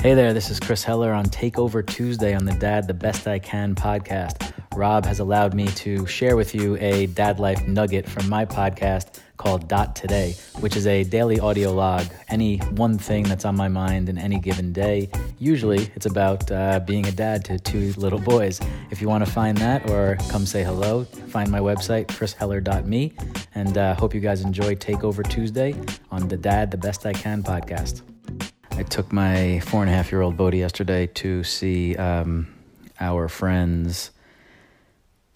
Hey there, this is Chris Heller on Takeover Tuesday on the Dad the Best I Can podcast. Rob has allowed me to share with you a dad life nugget from my podcast called Dot Today, which is a daily audio log, any one thing that's on my mind in any given day. Usually it's about uh, being a dad to two little boys. If you want to find that or come say hello, find my website, chrisheller.me, and uh, hope you guys enjoy Takeover Tuesday on the Dad the Best I Can podcast. I took my four and a half year old Bodhi yesterday to see um, our friend's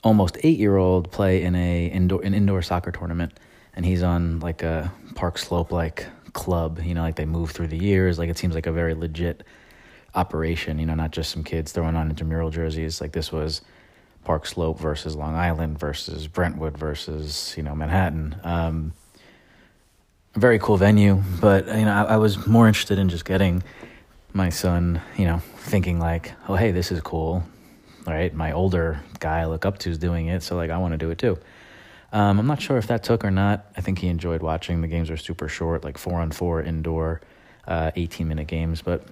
almost eight year old play in a indoor an indoor soccer tournament, and he's on like a Park Slope like club. You know, like they move through the years. Like it seems like a very legit operation. You know, not just some kids throwing on intramural jerseys. Like this was Park Slope versus Long Island versus Brentwood versus you know Manhattan. Um, very cool venue, but you know, I, I, was more interested in just getting my son, you know, thinking like, oh, hey, this is cool, right? My older guy I look up to is doing it, so like, I want to do it too. Um, I'm not sure if that took or not. I think he enjoyed watching. The games are super short, like four on four indoor, uh, 18 minute games. But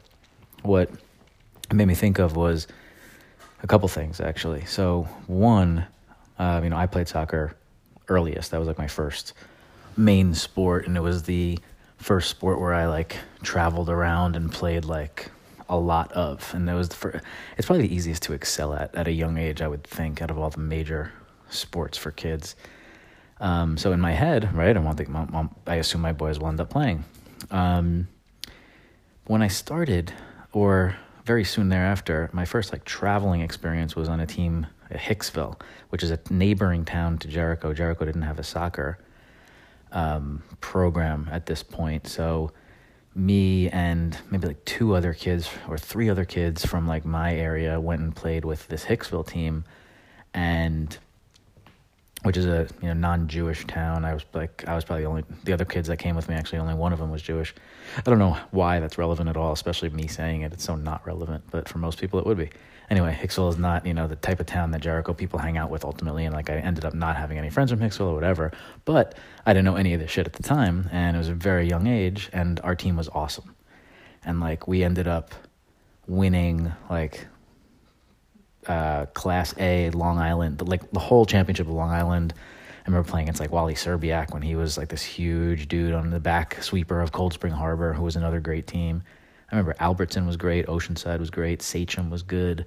what made me think of was a couple things actually. So one, uh, you know, I played soccer earliest. That was like my first main sport, and it was the first sport where I like traveled around and played like a lot of, and it was the first, it's probably the easiest to excel at at a young age, I would think, out of all the major sports for kids. Um, so in my head, right, I want the, I assume my boys will end up playing. Um, when I started, or very soon thereafter, my first like traveling experience was on a team at Hicksville, which is a neighboring town to Jericho. Jericho didn't have a soccer um, program at this point. So me and maybe like two other kids or three other kids from like my area went and played with this Hicksville team, and which is a you know non-Jewish town. I was like I was probably the only the other kids that came with me. Actually, only one of them was Jewish. I don't know why that's relevant at all, especially me saying it. It's so not relevant, but for most people it would be anyway, Hicksville is not, you know, the type of town that Jericho people hang out with ultimately. And like I ended up not having any friends from Hicksville or whatever. But I didn't know any of this shit at the time. And it was a very young age. And our team was awesome. And like we ended up winning like uh, Class A Long Island, like the whole championship of Long Island. I remember playing against like Wally Szczerbiak when he was like this huge dude on the back sweeper of Cold Spring Harbor, who was another great team. I remember Albertson was great, Oceanside was great, Sachem was good.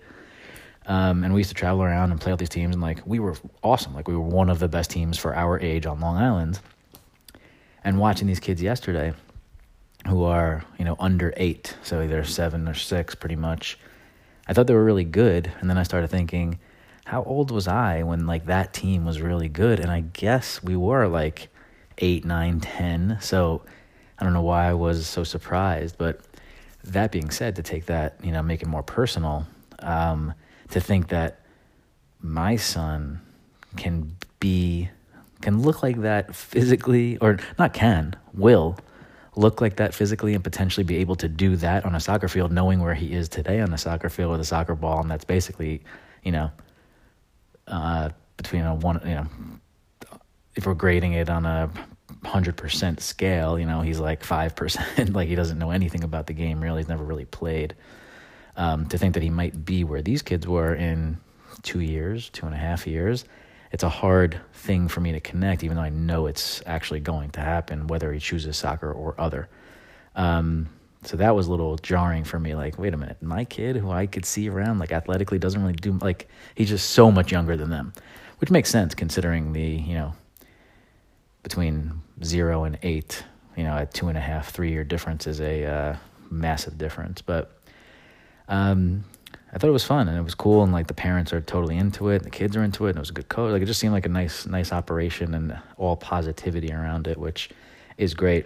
Um, and we used to travel around and play all these teams, and like we were awesome. Like we were one of the best teams for our age on Long Island. And watching these kids yesterday, who are you know under eight, so either seven or six, pretty much. I thought they were really good, and then I started thinking, how old was I when like that team was really good? And I guess we were like eight, nine, ten. So I don't know why I was so surprised, but that being said, to take that, you know, make it more personal, um, to think that my son can be, can look like that physically, or not can, will look like that physically and potentially be able to do that on a soccer field, knowing where he is today on the soccer field with a soccer ball. And that's basically, you know, uh, between a one, you know, if we're grading it on a 100% scale, you know, he's like 5%. like he doesn't know anything about the game, really. He's never really played. Um, to think that he might be where these kids were in two years, two and a half years, it's a hard thing for me to connect, even though I know it's actually going to happen, whether he chooses soccer or other. Um, so that was a little jarring for me. Like, wait a minute, my kid who I could see around, like athletically, doesn't really do, like, he's just so much younger than them, which makes sense considering the, you know, between zero and eight, you know, a two and a half, three year difference is a uh, massive difference. But um, I thought it was fun and it was cool, and like the parents are totally into it, and the kids are into it, and it was a good coach. Like it just seemed like a nice, nice operation and all positivity around it, which is great.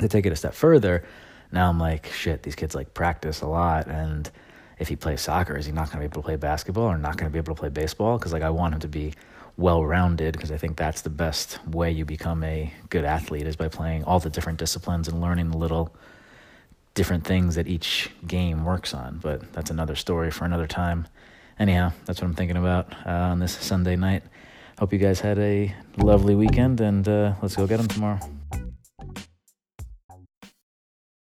To take it a step further, now I'm like, shit, these kids like practice a lot, and if he plays soccer, is he not going to be able to play basketball or not going to be able to play baseball? Because like I want him to be well rounded because I think that's the best way you become a good athlete is by playing all the different disciplines and learning the little different things that each game works on. But that's another story for another time. Anyhow, that's what I'm thinking about uh, on this Sunday night. Hope you guys had a lovely weekend and uh, let's go get them tomorrow.